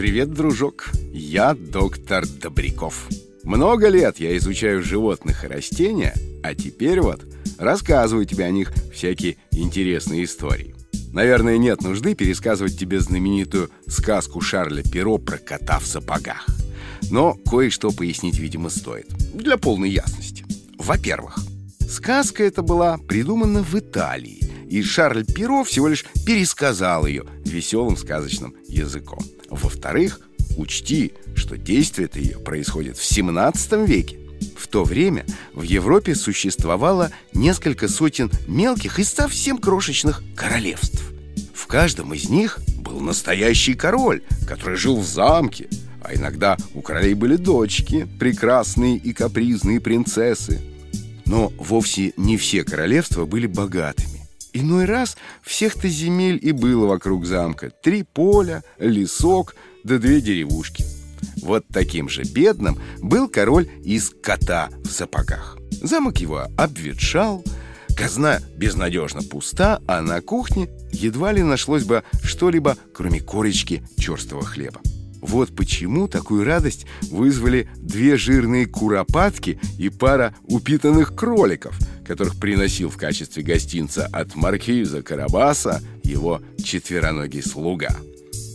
Привет, дружок! Я доктор Добряков. Много лет я изучаю животных и растения, а теперь вот рассказываю тебе о них всякие интересные истории. Наверное, нет нужды пересказывать тебе знаменитую сказку Шарля Перо про кота в сапогах. Но кое-что пояснить, видимо, стоит. Для полной ясности. Во-первых, сказка эта была придумана в Италии, и Шарль Перо всего лишь пересказал ее веселым сказочным языком. Во-вторых, учти, что действие это ее происходит в 17 веке. В то время в Европе существовало несколько сотен мелких и совсем крошечных королевств. В каждом из них был настоящий король, который жил в замке, а иногда у королей были дочки, прекрасные и капризные принцессы. Но вовсе не все королевства были богатыми. Иной раз всех-то земель и было вокруг замка. Три поля, лесок, да две деревушки. Вот таким же бедным был король из кота в сапогах. Замок его обветшал, казна безнадежно пуста, а на кухне едва ли нашлось бы что-либо, кроме корочки черствого хлеба. Вот почему такую радость вызвали две жирные куропатки и пара упитанных кроликов, которых приносил в качестве гостинца от маркиза Карабаса его четвероногий слуга.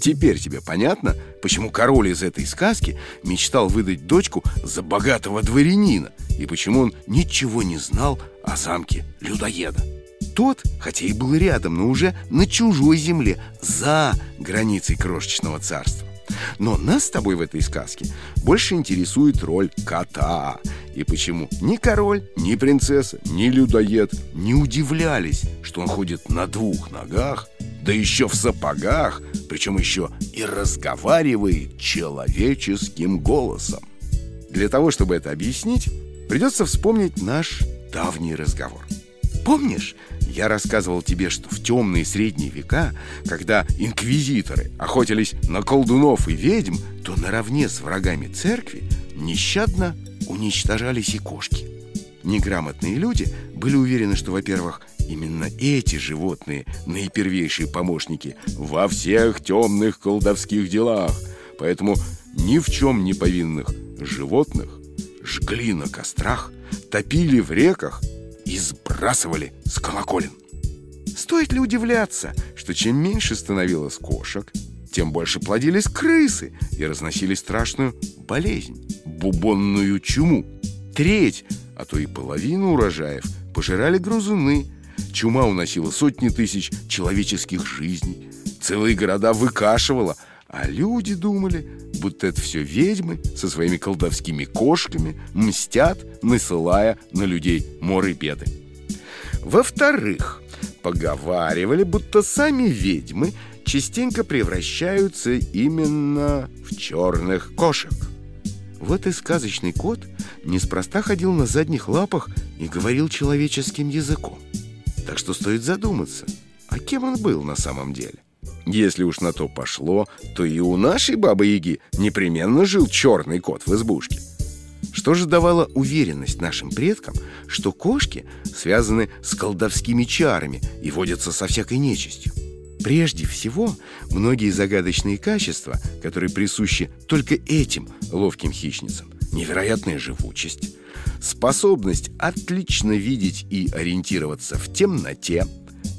Теперь тебе понятно, почему король из этой сказки мечтал выдать дочку за богатого дворянина и почему он ничего не знал о замке людоеда. Тот, хотя и был рядом, но уже на чужой земле, за границей крошечного царства. Но нас с тобой в этой сказке больше интересует роль кота. И почему ни король, ни принцесса, ни людоед не удивлялись, что он ходит на двух ногах, да еще в сапогах, причем еще и разговаривает человеческим голосом. Для того, чтобы это объяснить, придется вспомнить наш давний разговор. Помнишь, я рассказывал тебе, что в темные средние века, когда инквизиторы охотились на колдунов и ведьм, то наравне с врагами церкви нещадно уничтожались и кошки. Неграмотные люди были уверены, что, во-первых, именно эти животные наипервейшие помощники во всех темных колдовских делах, поэтому ни в чем не повинных животных жгли на кострах, топили в реках и сбрасывали с колоколен. Стоит ли удивляться, что чем меньше становилось кошек, тем больше плодились крысы и разносили страшную болезнь – бубонную чуму. Треть, а то и половину урожаев пожирали грызуны. Чума уносила сотни тысяч человеческих жизней. Целые города выкашивала, а люди думали, будто это все ведьмы со своими колдовскими кошками мстят, насылая на людей моры беды. Во-вторых, поговаривали, будто сами ведьмы частенько превращаются именно в черных кошек. Вот и сказочный кот неспроста ходил на задних лапах и говорил человеческим языком. Так что стоит задуматься, а кем он был на самом деле? Если уж на то пошло, то и у нашей бабы-яги непременно жил черный кот в избушке. Что же давало уверенность нашим предкам, что кошки связаны с колдовскими чарами и водятся со всякой нечистью? Прежде всего, многие загадочные качества, которые присущи только этим ловким хищницам, невероятная живучесть, способность отлично видеть и ориентироваться в темноте,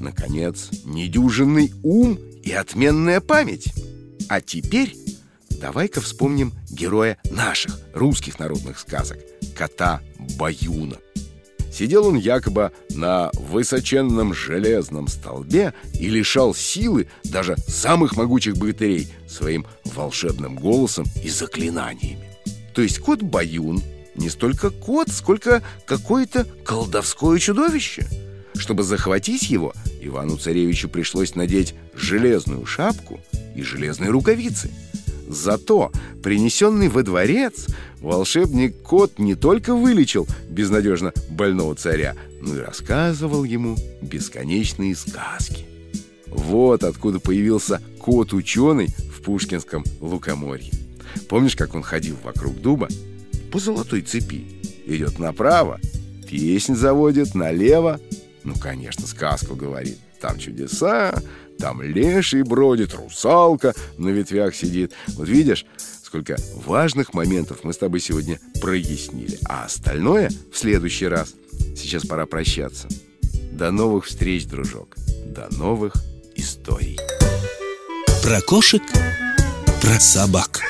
наконец, недюжинный ум и отменная память. А теперь давай-ка вспомним героя наших русских народных сказок – кота Баюна. Сидел он якобы на высоченном железном столбе и лишал силы даже самых могучих богатырей своим волшебным голосом и заклинаниями. То есть кот Баюн не столько кот, сколько какое-то колдовское чудовище. Чтобы захватить его, Ивану-царевичу пришлось надеть железную шапку и железные рукавицы. Зато, принесенный во дворец, волшебник кот не только вылечил безнадежно больного царя, но и рассказывал ему бесконечные сказки. Вот откуда появился кот-ученый в Пушкинском лукоморье. Помнишь, как он ходил вокруг дуба? По золотой цепи. Идет направо, песнь заводит налево. Ну, конечно, сказку говорит. Там чудеса, там леший бродит, русалка на ветвях сидит. Вот видишь, сколько важных моментов мы с тобой сегодня прояснили. А остальное в следующий раз. Сейчас пора прощаться. До новых встреч, дружок. До новых историй. Про кошек, про собак.